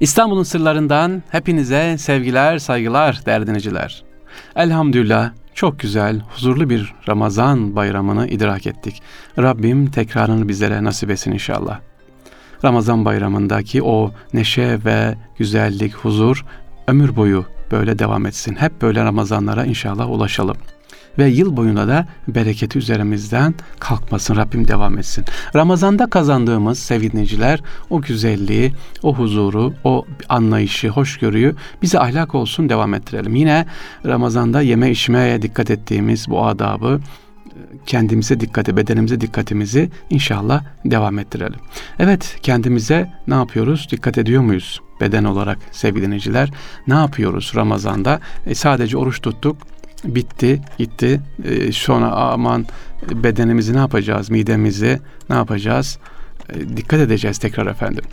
İstanbul'un sırlarından hepinize sevgiler, saygılar değerli dinleyiciler. Elhamdülillah çok güzel, huzurlu bir Ramazan bayramını idrak ettik. Rabbim tekrarını bizlere nasip etsin inşallah. Ramazan bayramındaki o neşe ve güzellik, huzur ömür boyu böyle devam etsin. Hep böyle Ramazanlara inşallah ulaşalım ve yıl boyuna da bereketi üzerimizden kalkmasın. Rabbim devam etsin. Ramazanda kazandığımız sevgiliciler o güzelliği, o huzuru, o anlayışı, hoşgörüyü bize ahlak olsun devam ettirelim. Yine Ramazanda yeme içmeye dikkat ettiğimiz bu adabı kendimize dikkati, bedenimize dikkatimizi inşallah devam ettirelim. Evet, kendimize ne yapıyoruz? Dikkat ediyor muyuz? Beden olarak sevgili dinleyiciler ne yapıyoruz Ramazan'da? E, sadece oruç tuttuk, bitti, gitti. E, sonra aman bedenimizi ne yapacağız, midemizi ne yapacağız? E, dikkat edeceğiz tekrar efendim.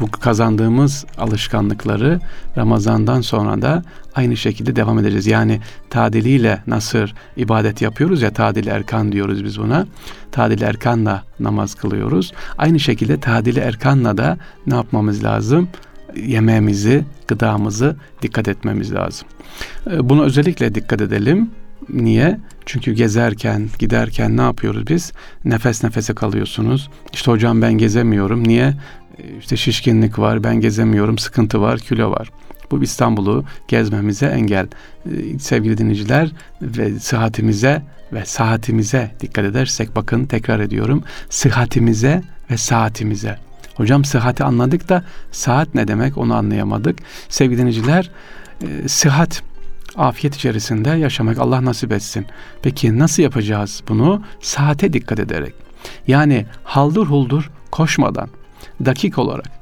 Bu kazandığımız alışkanlıkları Ramazan'dan sonra da aynı şekilde devam edeceğiz. Yani tadiliyle nasıl ibadet yapıyoruz ya tadil erkan diyoruz biz buna. Tadil erkanla namaz kılıyoruz. Aynı şekilde tadili erkanla da ne yapmamız lazım? Yemeğimizi, gıdamızı dikkat etmemiz lazım. Ee, buna özellikle dikkat edelim. Niye? Çünkü gezerken, giderken ne yapıyoruz biz? Nefes nefese kalıyorsunuz. İşte hocam ben gezemiyorum. Niye? Ee, işte şişkinlik var, ben gezemiyorum, sıkıntı var, kilo var. Bu İstanbul'u gezmemize engel. Ee, sevgili dinleyiciler ve sıhhatimize ve saatimize dikkat edersek bakın tekrar ediyorum. Sıhhatimize ve saatimize. Hocam sıhhati anladık da saat ne demek onu anlayamadık. Sevgili dinleyiciler e, sıhhat afiyet içerisinde yaşamak Allah nasip etsin. Peki nasıl yapacağız bunu? Saate dikkat ederek. Yani haldır huldur koşmadan dakik olarak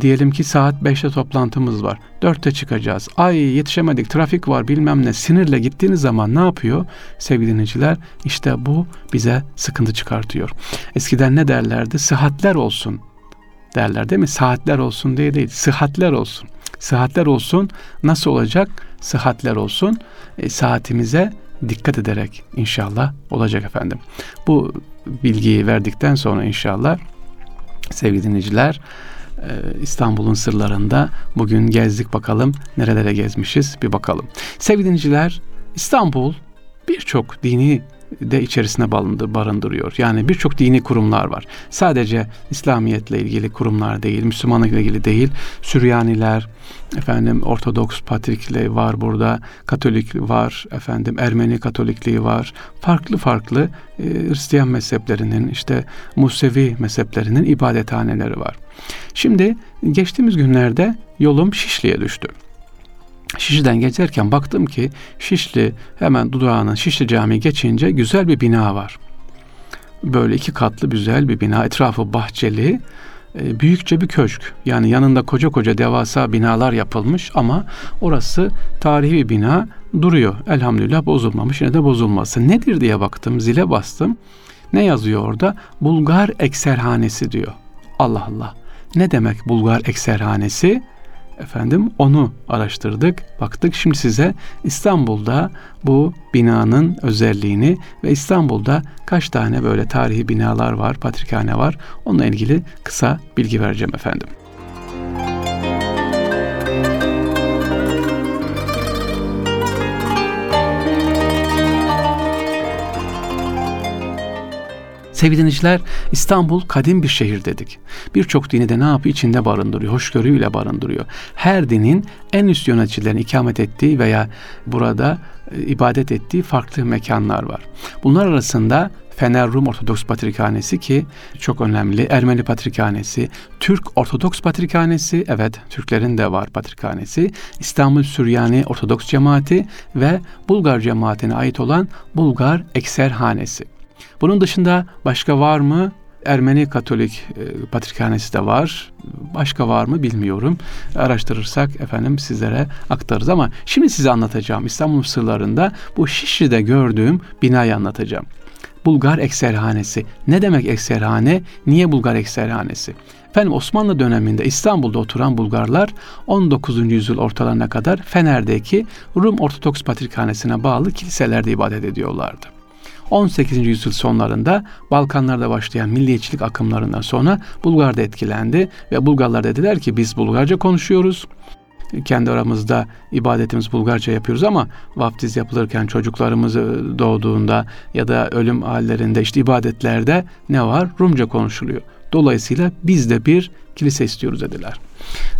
diyelim ki saat 5'te toplantımız var. 4'te çıkacağız. Ay yetişemedik trafik var bilmem ne sinirle gittiğiniz zaman ne yapıyor sevgili dinleyiciler? İşte bu bize sıkıntı çıkartıyor. Eskiden ne derlerdi? Sıhhatler olsun derler değil mi? Saatler olsun diye değil. Sıhhatler olsun. Sıhhatler olsun. Nasıl olacak? Sıhhatler olsun. E, saatimize dikkat ederek inşallah olacak efendim. Bu bilgiyi verdikten sonra inşallah sevgili dinleyiciler e, İstanbul'un sırlarında bugün gezdik bakalım nerelere gezmişiz bir bakalım. Sevgili dinleyiciler İstanbul birçok dini de içerisine barındırıyor. Yani birçok dini kurumlar var. Sadece İslamiyetle ilgili kurumlar değil, Müslümanlıkla ilgili değil. Süryaniler, efendim Ortodoks Patrikliği var burada, Katolik var, efendim Ermeni Katolikliği var. Farklı farklı e, Hristiyan mezheplerinin, işte Musevi mezheplerinin ibadethaneleri var. Şimdi geçtiğimiz günlerde yolum Şişli'ye düştü. Şişli'den geçerken baktım ki Şişli hemen dudağının Şişli Camii geçince güzel bir bina var. Böyle iki katlı güzel bir bina. Etrafı bahçeli. E, büyükçe bir köşk. Yani yanında koca koca devasa binalar yapılmış ama orası tarihi bir bina duruyor. Elhamdülillah bozulmamış. Yine de bozulması. Nedir diye baktım. Zile bastım. Ne yazıyor orada? Bulgar ekserhanesi diyor. Allah Allah. Ne demek Bulgar ekserhanesi? Efendim onu araştırdık, baktık. Şimdi size İstanbul'da bu binanın özelliğini ve İstanbul'da kaç tane böyle tarihi binalar var, patrikhane var. Onunla ilgili kısa bilgi vereceğim efendim. Sevgili dinleyiciler, İstanbul kadim bir şehir dedik. Birçok dini de ne yapıyor? içinde barındırıyor, hoşgörüyle barındırıyor. Her dinin en üst yöneticilerin ikamet ettiği veya burada e, ibadet ettiği farklı mekanlar var. Bunlar arasında Fener Rum Ortodoks Patrikhanesi ki çok önemli. Ermeni Patrikhanesi, Türk Ortodoks Patrikhanesi, evet Türklerin de var Patrikhanesi, İstanbul Süryani Ortodoks Cemaati ve Bulgar cemaatine ait olan Bulgar Ekserhanesi. Bunun dışında başka var mı? Ermeni Katolik e, Patrikhanesi de var. Başka var mı bilmiyorum. Araştırırsak efendim sizlere aktarırız ama şimdi size anlatacağım İstanbul sırlarında bu Şişli'de gördüğüm binayı anlatacağım. Bulgar Ekserhanesi. Ne demek ekserhane? Niye Bulgar Ekserhanesi? Efendim Osmanlı döneminde İstanbul'da oturan Bulgarlar 19. yüzyıl ortalarına kadar Fener'deki Rum Ortodoks Patrikhanesi'ne bağlı kiliselerde ibadet ediyorlardı. 18. yüzyıl sonlarında Balkanlarda başlayan milliyetçilik akımlarından sonra Bulgar da etkilendi ve Bulgarlar dediler ki biz Bulgarca konuşuyoruz kendi aramızda ibadetimiz Bulgarca yapıyoruz ama vaftiz yapılırken çocuklarımız doğduğunda ya da ölüm hallerinde işte ibadetlerde ne var? Rumca konuşuluyor. Dolayısıyla biz de bir kilise istiyoruz dediler.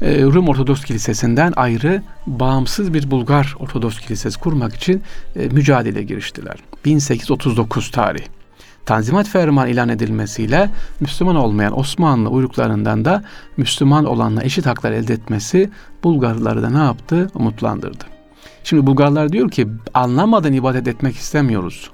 Ee, Rum Ortodoks Kilisesi'nden ayrı bağımsız bir Bulgar Ortodoks Kilisesi kurmak için e, mücadele giriştiler. 1839 tarih. Tanzimat Ferman ilan edilmesiyle Müslüman olmayan Osmanlı uyruklarından da Müslüman olanla eşit haklar elde etmesi Bulgarları da ne yaptı? Umutlandırdı. Şimdi Bulgarlar diyor ki anlamadan ibadet etmek istemiyoruz.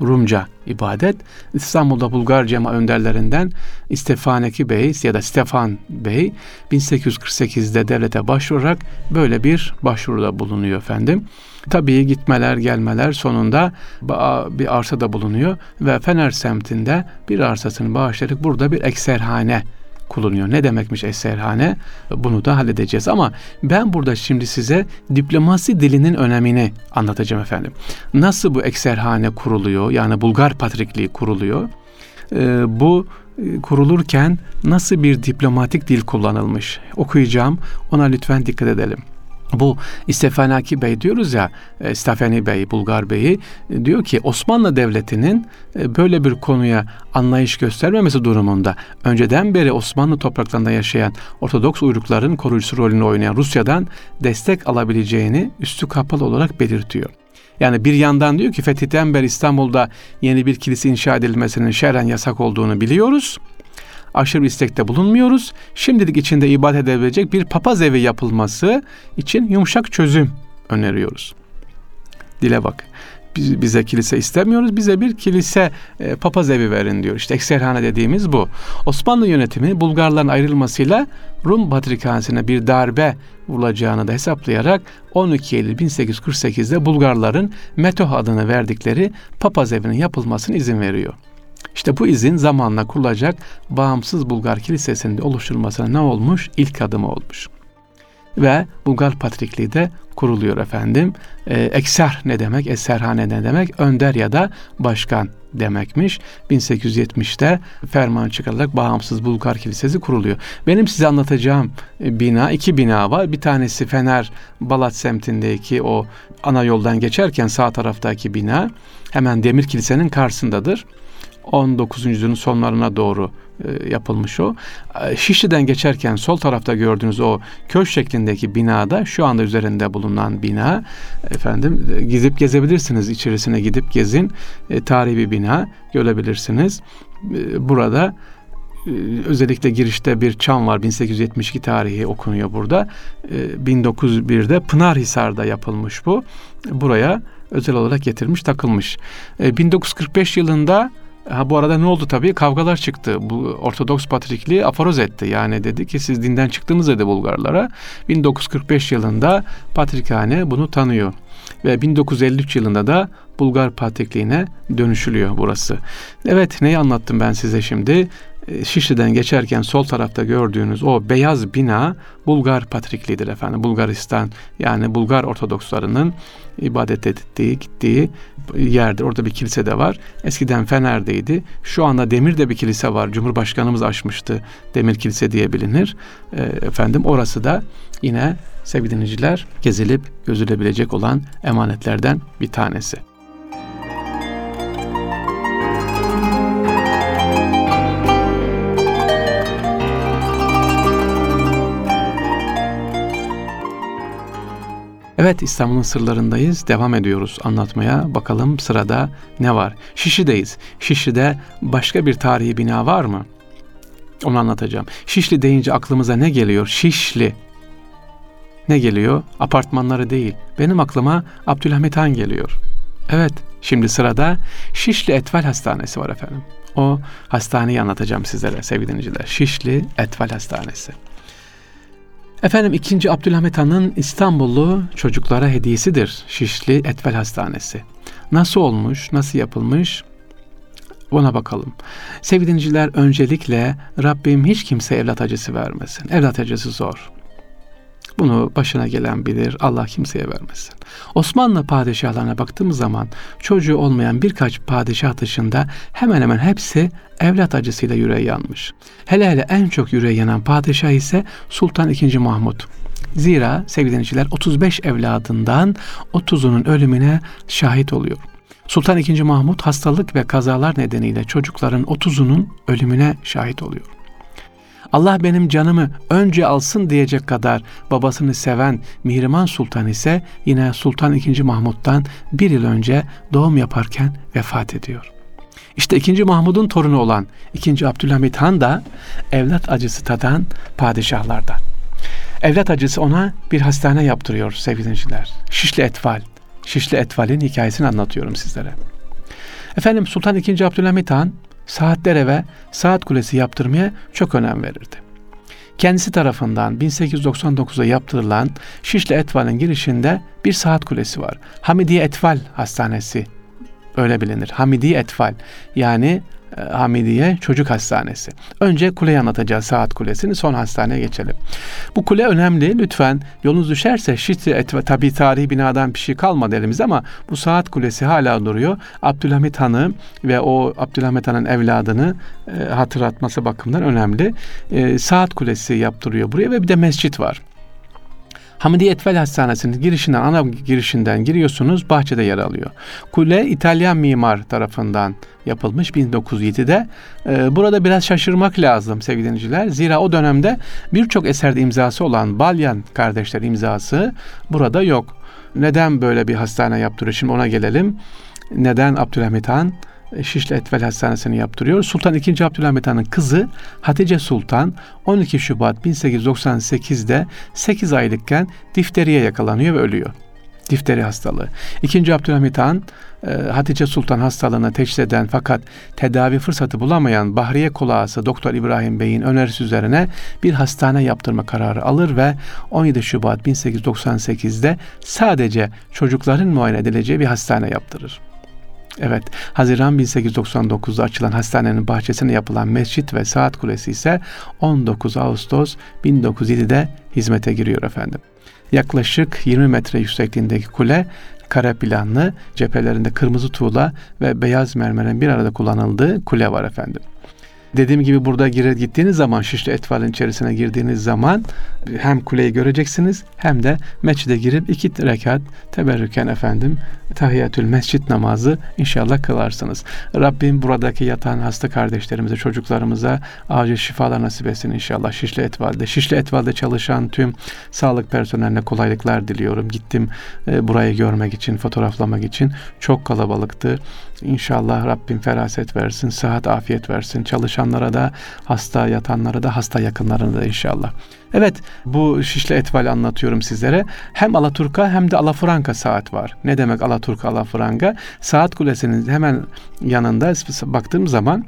Rumca ibadet. İstanbul'da Bulgar cema önderlerinden İstefaneki Bey ya da Stefan Bey 1848'de devlete başvurarak böyle bir başvuruda bulunuyor efendim. Tabii gitmeler gelmeler sonunda bir arsa da bulunuyor ve Fener semtinde bir arsasını bağışlayarak burada bir ekserhane kullanıyor. Ne demekmiş eserhane? Bunu da halledeceğiz. Ama ben burada şimdi size diplomasi dilinin önemini anlatacağım efendim. Nasıl bu ekserhane kuruluyor? Yani Bulgar Patrikliği kuruluyor. Ee, bu e, kurulurken nasıl bir diplomatik dil kullanılmış? Okuyacağım. Ona lütfen dikkat edelim. Bu İstefanaki Bey diyoruz ya, e, Stefani Bey, Bulgar Bey'i e, diyor ki Osmanlı Devleti'nin e, böyle bir konuya anlayış göstermemesi durumunda önceden beri Osmanlı topraklarında yaşayan Ortodoks uyrukların koruyucusu rolünü oynayan Rusya'dan destek alabileceğini üstü kapalı olarak belirtiyor. Yani bir yandan diyor ki fetihten beri İstanbul'da yeni bir kilise inşa edilmesinin şerren yasak olduğunu biliyoruz aşırı bir istekte bulunmuyoruz. Şimdilik içinde ibadet edebilecek bir papaz evi yapılması için yumuşak çözüm öneriyoruz. Dile bak. Biz, bize kilise istemiyoruz. Bize bir kilise e, papaz evi verin diyor. İşte ekserhane dediğimiz bu. Osmanlı yönetimi Bulgarların ayrılmasıyla Rum Patrikhanesi'ne bir darbe vurulacağını da hesaplayarak 12 Eylül 1848'de Bulgarların Metoh adını verdikleri papaz evinin yapılmasına izin veriyor. İşte bu izin zamanla kurulacak bağımsız Bulgar Kilisesi'nde oluşturulmasına ne olmuş? İlk adımı olmuş. Ve Bulgar Patrikliği de kuruluyor efendim. Ee, ekser ne demek? Eserhane ne demek? Önder ya da başkan demekmiş. 1870'te ferman çıkarılarak bağımsız Bulgar Kilisesi kuruluyor. Benim size anlatacağım e, bina, iki bina var. Bir tanesi Fener Balat semtindeki o ana yoldan geçerken sağ taraftaki bina hemen Demir Kilise'nin karşısındadır. 19. yüzyılın sonlarına doğru e, yapılmış o. E, Şişli'den geçerken sol tarafta gördüğünüz o köş şeklindeki binada şu anda üzerinde bulunan bina efendim e, gidip gezebilirsiniz içerisine gidip gezin tarihi bir bina görebilirsiniz. Burada özellikle girişte bir çam var 1872 tarihi okunuyor burada. 1901'de Pınarhisar'da yapılmış bu. Buraya özel olarak getirmiş takılmış. 1945 yılında Ha bu arada ne oldu tabii? Kavgalar çıktı. Bu Ortodoks Patrikliği aforoz etti. Yani dedi ki siz dinden çıktınız dedi Bulgarlara. 1945 yılında Patrikhane bunu tanıyor. Ve 1953 yılında da Bulgar Patrikliğine dönüşülüyor burası. Evet neyi anlattım ben size şimdi? E, Şişli'den geçerken sol tarafta gördüğünüz o beyaz bina Bulgar Patrikliğidir efendim. Bulgaristan yani Bulgar Ortodokslarının ibadet ettiği, gittiği yerdir. Orada bir kilise de var. Eskiden Fener'deydi. Şu anda Demir'de bir kilise var. Cumhurbaşkanımız açmıştı. Demir Kilise diye bilinir. E, efendim orası da yine sevgili dinleyiciler gezilip gözülebilecek olan emanetlerden bir tanesi. Evet İstanbul'un sırlarındayız. Devam ediyoruz anlatmaya. Bakalım sırada ne var? Şişli'deyiz. Şişli'de başka bir tarihi bina var mı? Onu anlatacağım. Şişli deyince aklımıza ne geliyor? Şişli. Ne geliyor? Apartmanları değil. Benim aklıma Abdülhamit Han geliyor. Evet, şimdi sırada Şişli Etval Hastanesi var efendim. O hastaneyi anlatacağım sizlere sevgili dinleyiciler. Şişli Etval Hastanesi. Efendim 2. Abdülhamit Han'ın İstanbullu çocuklara hediyesidir Şişli Etvel Hastanesi. Nasıl olmuş, nasıl yapılmış ona bakalım. Sevgili öncelikle Rabbim hiç kimse evlat acısı vermesin. Evlat acısı zor. Bunu başına gelen bilir. Allah kimseye vermesin. Osmanlı padişahlarına baktığımız zaman çocuğu olmayan birkaç padişah dışında hemen hemen hepsi evlat acısıyla yüreği yanmış. Hele hele en çok yüreği yanan padişah ise Sultan II. Mahmut. Zira sevgili dinleyiciler 35 evladından 30'unun ölümüne şahit oluyor. Sultan II. Mahmut hastalık ve kazalar nedeniyle çocukların 30'unun ölümüne şahit oluyor. Allah benim canımı önce alsın diyecek kadar babasını seven Mihrimah Sultan ise yine Sultan II. Mahmut'tan bir yıl önce doğum yaparken vefat ediyor. İşte 2. Mahmud'un torunu olan 2. Abdülhamit Han da evlat acısı tadan padişahlardan. Evlat acısı ona bir hastane yaptırıyor sevgili dinleyiciler. Şişli Etval. Şişli Etval'in hikayesini anlatıyorum sizlere. Efendim Sultan II. Abdülhamit Han saatlere ve saat kulesi yaptırmaya çok önem verirdi. Kendisi tarafından 1899'da yaptırılan Şişli Etval'in girişinde bir saat kulesi var. Hamidiye Etval Hastanesi öyle bilinir. Hamidiye Etval yani Hamidiye Çocuk Hastanesi. Önce kuleyi anlatacağız saat kulesini sonra hastaneye geçelim. Bu kule önemli. Lütfen yolunuz düşerse Şişli tabi tarihi binadan bir şey kalmadı elimizde ama bu saat kulesi hala duruyor. Abdülhamit Han'ı ve o Abdülhamit Han'ın evladını e, hatırlatması bakımından önemli. E, saat kulesi yaptırıyor buraya ve bir de mescit var. Hamidiye Etvel Hastanesi'nin girişinden, ana girişinden giriyorsunuz, bahçede yer alıyor. Kule İtalyan mimar tarafından yapılmış 1907'de. Ee, burada biraz şaşırmak lazım sevgili dinleyiciler. Zira o dönemde birçok eserde imzası olan Balyan kardeşler imzası burada yok. Neden böyle bir hastane yaptırıyor? Şimdi ona gelelim. Neden Abdülhamit Han Şişli Etvel Hastanesi'ni yaptırıyor. Sultan II. Abdülhamit Han'ın kızı Hatice Sultan 12 Şubat 1898'de 8 aylıkken difteriye yakalanıyor ve ölüyor. Difteri hastalığı. İkinci Abdülhamit Han e, Hatice Sultan hastalığına teşhis eden fakat tedavi fırsatı bulamayan Bahriye Kulağısı Doktor İbrahim Bey'in önerisi üzerine bir hastane yaptırma kararı alır ve 17 Şubat 1898'de sadece çocukların muayene edileceği bir hastane yaptırır. Evet, Haziran 1899'da açılan hastanenin bahçesine yapılan mescit ve saat kulesi ise 19 Ağustos 1907'de hizmete giriyor efendim. Yaklaşık 20 metre yüksekliğindeki kule kare planlı, cephelerinde kırmızı tuğla ve beyaz mermerin bir arada kullanıldığı kule var efendim. Dediğim gibi burada gire gittiğiniz zaman Şişli Etval'in içerisine girdiğiniz zaman hem kuleyi göreceksiniz hem de mescide girip iki rekat teberrüken efendim tahiyyatül mescit namazı inşallah kılarsınız. Rabbim buradaki yatan hasta kardeşlerimize, çocuklarımıza acil şifalar nasip etsin inşallah Şişli Etval'de. Şişli Etval'de çalışan tüm sağlık personeline kolaylıklar diliyorum. Gittim e, burayı görmek için, fotoğraflamak için. Çok kalabalıktı. İnşallah Rabbim feraset versin, sıhhat, afiyet versin. Çalışanlara da, hasta yatanlara da, hasta yakınlarına da inşallah. Evet bu Şişli Etval anlatıyorum sizlere. Hem Alaturka hem de Alafranka saat var. Ne demek Alaturka Alafranka? Saat kulesinin hemen yanında baktığım zaman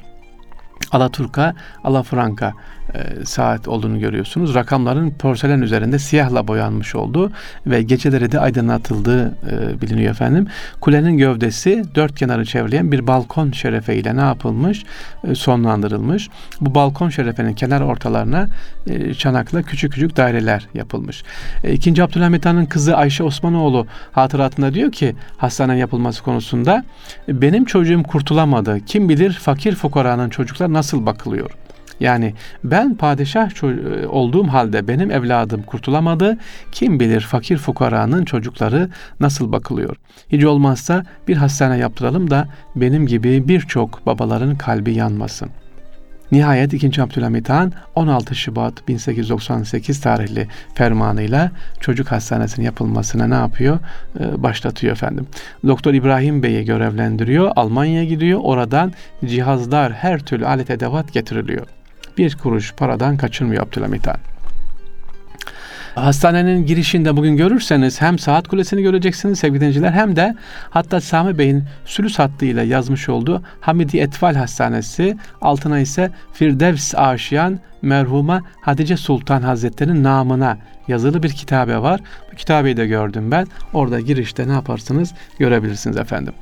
Alaturka, Alafranka e, saat olduğunu görüyorsunuz. Rakamların porselen üzerinde siyahla boyanmış olduğu ve geceleri de aydınlatıldığı e, biliniyor efendim. Kulenin gövdesi dört kenarı çevreleyen bir balkon şerefeyle ne yapılmış? E, sonlandırılmış. Bu balkon şerefenin kenar ortalarına çanakla küçük küçük daireler yapılmış. E, İkinci Abdülhamit Han'ın kızı Ayşe Osmanoğlu hatıratında diyor ki hastane yapılması konusunda benim çocuğum kurtulamadı. Kim bilir fakir fukaranın çocuklar nasıl bakılıyor? Yani ben padişah olduğum halde benim evladım kurtulamadı. Kim bilir fakir fukaranın çocukları nasıl bakılıyor. Hiç olmazsa bir hastane yaptıralım da benim gibi birçok babaların kalbi yanmasın. Nihayet 2. Abdülhamit Han 16 Şubat 1898 tarihli fermanıyla çocuk hastanesinin yapılmasına ne yapıyor? Ee, başlatıyor efendim. Doktor İbrahim Bey'i görevlendiriyor. Almanya'ya gidiyor. Oradan cihazlar, her türlü alet edevat getiriliyor bir kuruş paradan kaçırmıyor Abdülhamit Han. Hastanenin girişinde bugün görürseniz hem saat kulesini göreceksiniz sevgili dinleyiciler hem de hatta Sami Bey'in sülüs hattıyla yazmış olduğu Hamidi Etval Hastanesi altına ise Firdevs Aşiyan merhuma Hatice Sultan Hazretleri'nin namına yazılı bir kitabe var. Bu kitabeyi de gördüm ben. Orada girişte ne yaparsınız görebilirsiniz efendim.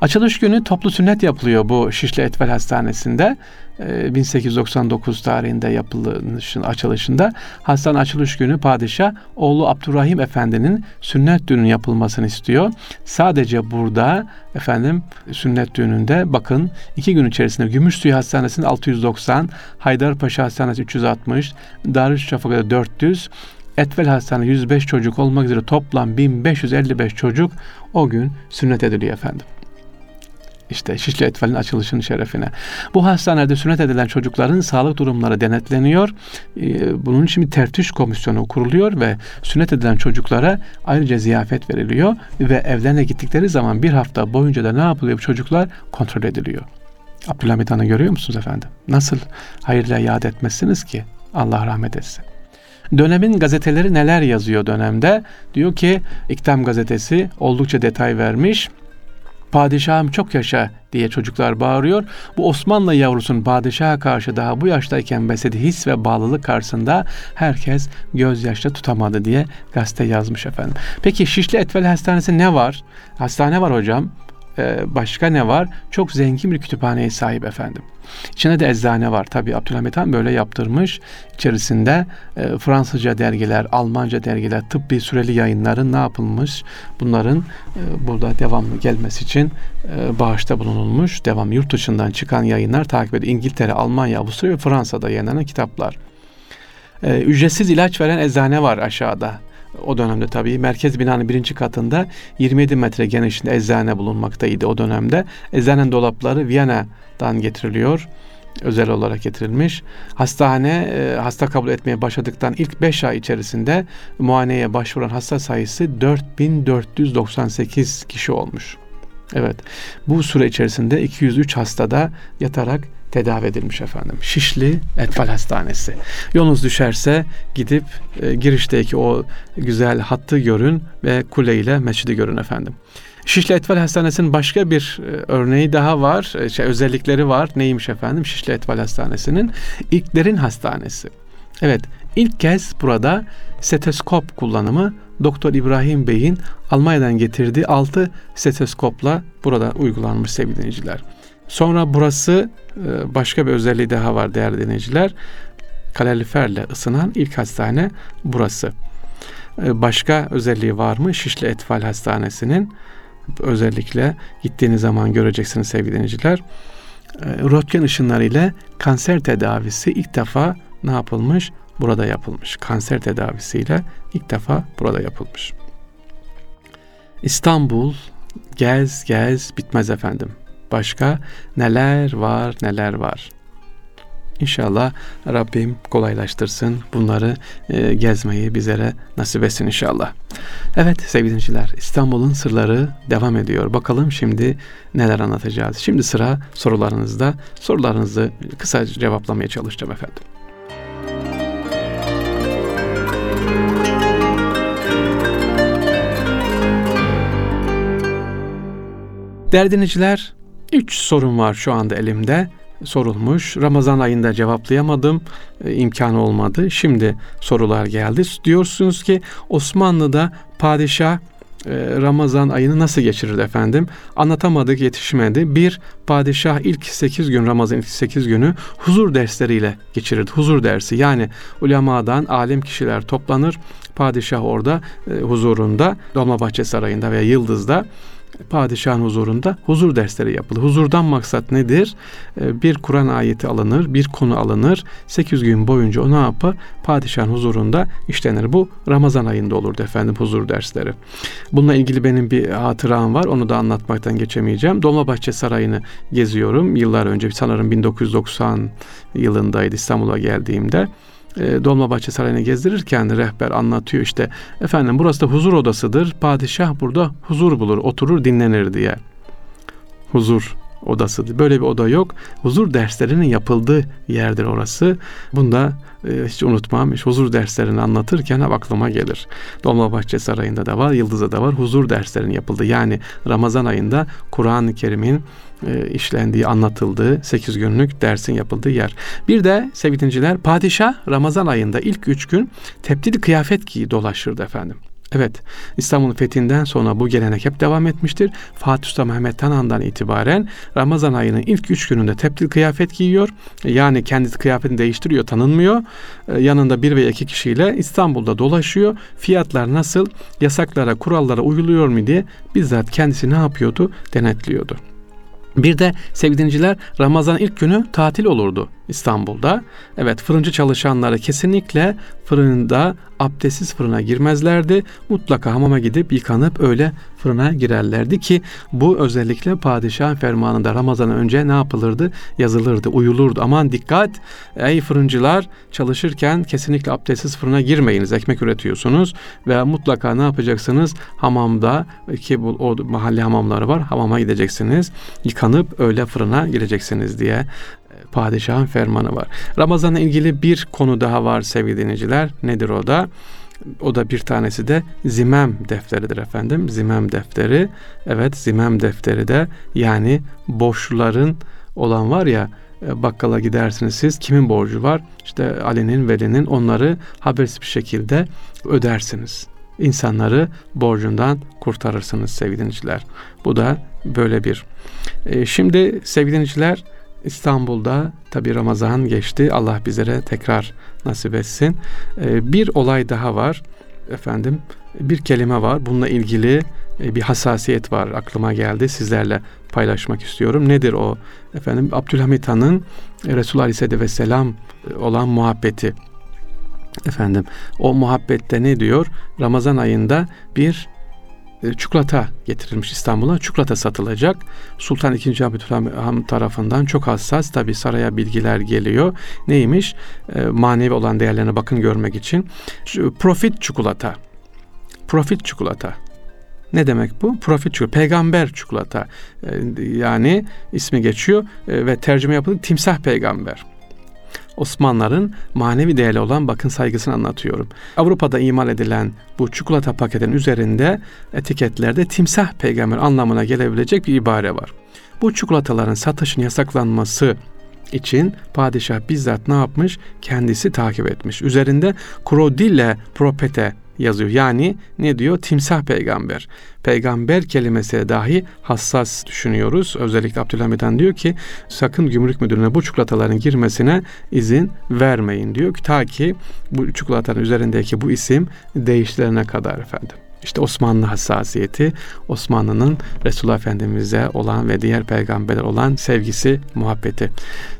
Açılış günü toplu sünnet yapılıyor bu Şişli Etvel Hastanesi'nde. 1899 ee, tarihinde yapılışın açılışında hastane açılış günü padişah oğlu Abdurrahim Efendi'nin sünnet düğünün yapılmasını istiyor. Sadece burada efendim sünnet düğününde bakın iki gün içerisinde Gümüşsuyu Hastanesi'nin 690, Haydarpaşa Hastanesi 360, Darüşşafaka'da 400, Etvel Hastane 105 çocuk olmak üzere toplam 1555 çocuk o gün sünnet ediliyor efendim. İşte Şişli Etfel'in açılışının şerefine. Bu hastanede sünnet edilen çocukların sağlık durumları denetleniyor. Ee, bunun için bir tertüş komisyonu kuruluyor ve sünnet edilen çocuklara ayrıca ziyafet veriliyor ve evlerine gittikleri zaman bir hafta boyunca da ne yapılıyor? Bu çocuklar kontrol ediliyor. Abdülhamid Han'ı görüyor musunuz efendim? Nasıl hayırla yad etmezsiniz ki? Allah rahmet etsin. Dönemin gazeteleri neler yazıyor dönemde? Diyor ki İktam gazetesi oldukça detay vermiş. Padişahım çok yaşa diye çocuklar bağırıyor. Bu Osmanlı yavrusun padişaha karşı daha bu yaştayken beslediği his ve bağlılık karşısında herkes gözyaşla tutamadı diye gazete yazmış efendim. Peki Şişli Etvel Hastanesi ne var? Hastane var hocam. Ee, başka ne var? Çok zengin bir kütüphaneye sahip efendim. İçinde de eczane var. Tabi Abdülhamit Han böyle yaptırmış. İçerisinde e, Fransızca dergiler, Almanca dergiler, tıbbi süreli yayınların ne yapılmış? Bunların e, burada devamlı gelmesi için e, bağışta bulunulmuş. Devam yurt dışından çıkan yayınlar takip ediyor. İngiltere, Almanya, Avusturya ve Fransa'da yayınlanan kitaplar. Ücretsiz ilaç veren eczane var aşağıda. O dönemde tabii merkez binanın birinci katında 27 metre genişliğinde eczane bulunmaktaydı o dönemde. Eczanenin dolapları Viyana'dan getiriliyor özel olarak getirilmiş. Hastane e, hasta kabul etmeye başladıktan ilk 5 ay içerisinde muayeneye başvuran hasta sayısı 4498 kişi olmuş. Evet. Bu süre içerisinde 203 hastada yatarak tedavi edilmiş efendim. Şişli Etfal Hastanesi. Yolunuz düşerse gidip e, girişteki o güzel hattı görün ve kule ile mescidi görün efendim. Şişli Etfal Hastanesi'nin başka bir e, örneği daha var. E, şey, özellikleri var. Neymiş efendim? Şişli Etfal Hastanesi'nin ilklerin hastanesi. Evet, ilk kez burada stetoskop kullanımı Doktor İbrahim Bey'in Almanya'dan getirdiği 6 stetoskopla burada uygulanmış sevgili dinleyiciler. Sonra burası e, başka bir özelliği daha var değerli dinleyiciler. Kaloriferle ısınan ilk hastane burası. E, başka özelliği var mı? Şişli Etfal Hastanesi'nin özellikle gittiğiniz zaman göreceksiniz sevgili dinleyiciler. E, röntgen ışınları ile kanser tedavisi ilk defa ne yapılmış? Burada yapılmış. Kanser tedavisiyle ilk defa burada yapılmış. İstanbul gez gez bitmez efendim. Başka neler var neler var. İnşallah Rabbim kolaylaştırsın bunları e, gezmeyi bizlere nasip etsin inşallah. Evet sevgili dinleyiciler İstanbul'un sırları devam ediyor. Bakalım şimdi neler anlatacağız. Şimdi sıra sorularınızda. Sorularınızı kısa cevaplamaya çalışacağım efendim. Değerli dinleyiciler Üç sorun var şu anda elimde sorulmuş. Ramazan ayında cevaplayamadım. E, imkanı olmadı. Şimdi sorular geldi. Diyorsunuz ki Osmanlı'da padişah e, Ramazan ayını nasıl geçirirdi efendim? Anlatamadık, yetişmedi. Bir, padişah ilk 8 gün, Ramazan ilk 8 günü huzur dersleriyle geçirirdi. Huzur dersi yani ulemadan alim kişiler toplanır. Padişah orada e, huzurunda Dolmabahçe Sarayı'nda veya Yıldız'da padişahın huzurunda huzur dersleri yapılır. Huzurdan maksat nedir? Ee, bir Kur'an ayeti alınır, bir konu alınır. 8 gün boyunca o ne yapar? Padişahın huzurunda işlenir. Bu Ramazan ayında olurdu efendim huzur dersleri. Bununla ilgili benim bir hatıram var. Onu da anlatmaktan geçemeyeceğim. Dolmabahçe Sarayı'nı geziyorum. Yıllar önce sanırım 1990 yılındaydı İstanbul'a geldiğimde e, Dolmabahçe Sarayı'nı gezdirirken rehber anlatıyor işte efendim burası da huzur odasıdır. Padişah burada huzur bulur, oturur, dinlenir diye. Huzur odası. Böyle bir oda yok. Huzur derslerinin yapıldığı yerdir orası. Bunda e, hiç unutmam. Hiç huzur derslerini anlatırken hep aklıma gelir. Dolmabahçe Sarayı'nda da var, Yıldız'da da var. Huzur derslerinin yapıldığı yani Ramazan ayında Kur'an-ı Kerim'in e, işlendiği, anlatıldığı 8 günlük dersin yapıldığı yer. Bir de sevgili padişah Ramazan ayında ilk 3 gün tepdili kıyafet giyi dolaşırdı efendim. Evet, İstanbul'un fethinden sonra bu gelenek hep devam etmiştir. Fatih Sultan Mehmet Han'dan itibaren Ramazan ayının ilk üç gününde teptil kıyafet giyiyor. Yani kendi kıyafetini değiştiriyor, tanınmıyor. Ee, yanında bir veya iki kişiyle İstanbul'da dolaşıyor. Fiyatlar nasıl, yasaklara, kurallara uyuluyor mu diye bizzat kendisi ne yapıyordu? Denetliyordu. Bir de sevgili Ramazan ilk günü tatil olurdu İstanbul'da. Evet fırıncı çalışanları kesinlikle fırında abdestsiz fırına girmezlerdi. Mutlaka hamama gidip yıkanıp öyle fırına girerlerdi ki bu özellikle padişahın fermanında Ramazan'dan önce ne yapılırdı? Yazılırdı, uyulurdu. Aman dikkat ey fırıncılar çalışırken kesinlikle abdestsiz fırına girmeyiniz. Ekmek üretiyorsunuz ve mutlaka ne yapacaksınız? Hamamda ki bu o mahalle hamamları var. Hamama gideceksiniz. Yıkanıp öyle fırına gireceksiniz diye padişahın fermanı var. Ramazan'la ilgili bir konu daha var sevgili dinleyiciler. Nedir o da? O da bir tanesi de zimem defteridir efendim. Zimem defteri. Evet zimem defteri de yani borçluların olan var ya e, bakkala gidersiniz siz kimin borcu var? İşte Ali'nin, Veli'nin onları habersiz bir şekilde ödersiniz. İnsanları borcundan kurtarırsınız sevgili dinleyiciler. Bu da böyle bir. E, şimdi sevgili dinleyiciler İstanbul'da tabi Ramazan geçti. Allah bizlere tekrar nasip etsin. Ee, bir olay daha var. Efendim bir kelime var. Bununla ilgili e, bir hassasiyet var. Aklıma geldi. Sizlerle paylaşmak istiyorum. Nedir o? Efendim Abdülhamit Han'ın Resulullah Aleyhisselatü Vesselam e, olan muhabbeti. Efendim o muhabbette ne diyor? Ramazan ayında bir e, çikolata getirilmiş İstanbul'a. Çikolata satılacak. Sultan II. Abdülhamit tarafından çok hassas tabi saraya bilgiler geliyor. Neymiş? E, manevi olan değerlerine bakın görmek için. Profit çikolata. Profit çikolata. Ne demek bu? Profit çikolata. Peygamber çikolata. E, yani ismi geçiyor e, ve tercüme yapıldı timsah peygamber. Osmanlıların manevi değerli olan bakın saygısını anlatıyorum. Avrupa'da imal edilen bu çikolata paketinin üzerinde etiketlerde timsah peygamber anlamına gelebilecek bir ibare var. Bu çikolataların satışın yasaklanması için padişah bizzat ne yapmış? Kendisi takip etmiş. Üzerinde Krodille propete yazıyor. Yani ne diyor? Timsah peygamber. Peygamber kelimesi dahi hassas düşünüyoruz. Özellikle Abdülhamid diyor ki sakın gümrük müdürüne bu çikolataların girmesine izin vermeyin diyor. Ta ki bu çikolatanın üzerindeki bu isim değiştirene kadar efendim. İşte Osmanlı hassasiyeti, Osmanlı'nın Resulullah Efendimiz'e olan ve diğer peygamberler olan sevgisi, muhabbeti.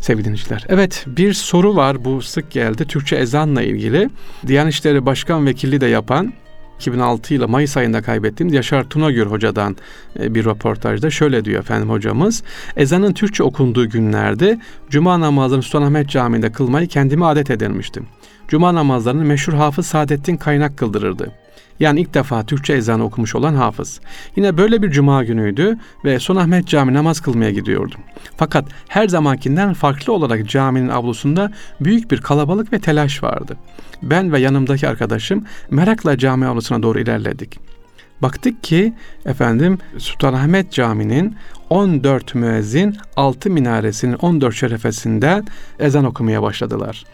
Sevgili dinleyiciler. Evet bir soru var bu sık geldi. Türkçe ezanla ilgili. Diyanet İşleri Başkan Vekilliği de yapan 2006 yılı Mayıs ayında kaybettiğimiz Yaşar Tunagür hocadan e, bir röportajda şöyle diyor efendim hocamız. Ezanın Türkçe okunduğu günlerde Cuma namazını Sultanahmet Camii'nde kılmayı kendime adet edinmiştim. Cuma namazlarını meşhur Hafız Saadettin Kaynak kıldırırdı. Yani ilk defa Türkçe ezanı okumuş olan hafız. Yine böyle bir cuma günüydü ve Sultanahmet Camii namaz kılmaya gidiyordum. Fakat her zamankinden farklı olarak caminin avlusunda büyük bir kalabalık ve telaş vardı. Ben ve yanımdaki arkadaşım merakla cami avlusuna doğru ilerledik. Baktık ki efendim Sultanahmet Camii'nin 14 müezzin 6 minaresinin 14 şerefesinden ezan okumaya başladılar.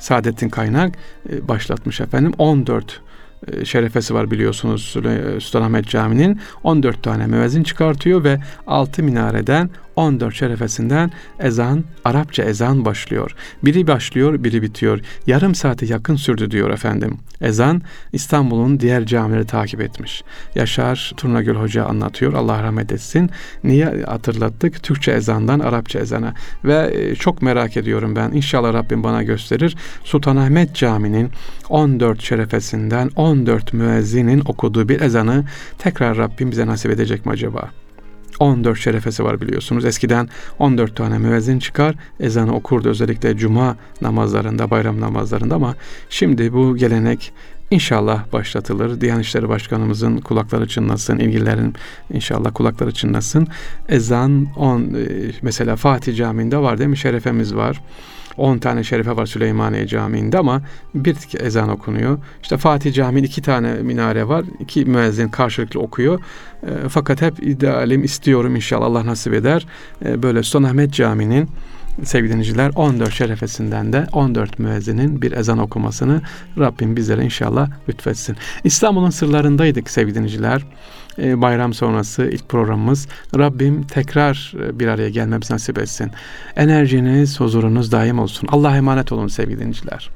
Saadettin Kaynak e, başlatmış efendim 14 e, şerefesi var biliyorsunuz Sultanahmet Camii'nin. 14 tane müezzin çıkartıyor ve 6 minareden 14 şerefesinden ezan, Arapça ezan başlıyor. Biri başlıyor, biri bitiyor. Yarım saate yakın sürdü diyor efendim. Ezan İstanbul'un diğer camileri takip etmiş. Yaşar Turnagöl Hoca anlatıyor. Allah rahmet etsin. Niye hatırlattık? Türkçe ezandan Arapça ezana. Ve e, çok merak ediyorum ben. İnşallah Rabbim bana gösterir. Sultanahmet Camii'nin 14 şerefesinden 14 müezzinin okuduğu bir ezanı tekrar Rabbim bize nasip edecek mi acaba? 14 şerefesi var biliyorsunuz. Eskiden 14 tane müezzin çıkar, ezanı okurdu özellikle cuma namazlarında, bayram namazlarında ama şimdi bu gelenek İnşallah başlatılır. Diyanet İşleri Başkanımızın kulakları çınlasın, ilgilerin inşallah kulakları çınlasın. Ezan 10 e, mesela Fatih Camii'nde var değil mi? Şerefemiz var. 10 tane şerefe var Süleymaniye Camii'nde ama bir ezan okunuyor. İşte Fatih Camii'nin iki tane minare var. İki müezzin karşılıklı okuyor. E, fakat hep idealim istiyorum inşallah Allah nasip eder. E, böyle Sultanahmet Camii'nin sevgili dinleyiciler 14 şerefesinden de 14 müezzinin bir ezan okumasını Rabbim bizlere inşallah lütfetsin. İstanbul'un sırlarındaydık sevgili dinleyiciler. Ee, bayram sonrası ilk programımız. Rabbim tekrar e, bir araya gelmemizi nasip etsin. Enerjiniz, huzurunuz daim olsun. Allah'a emanet olun sevgili dinleyiciler.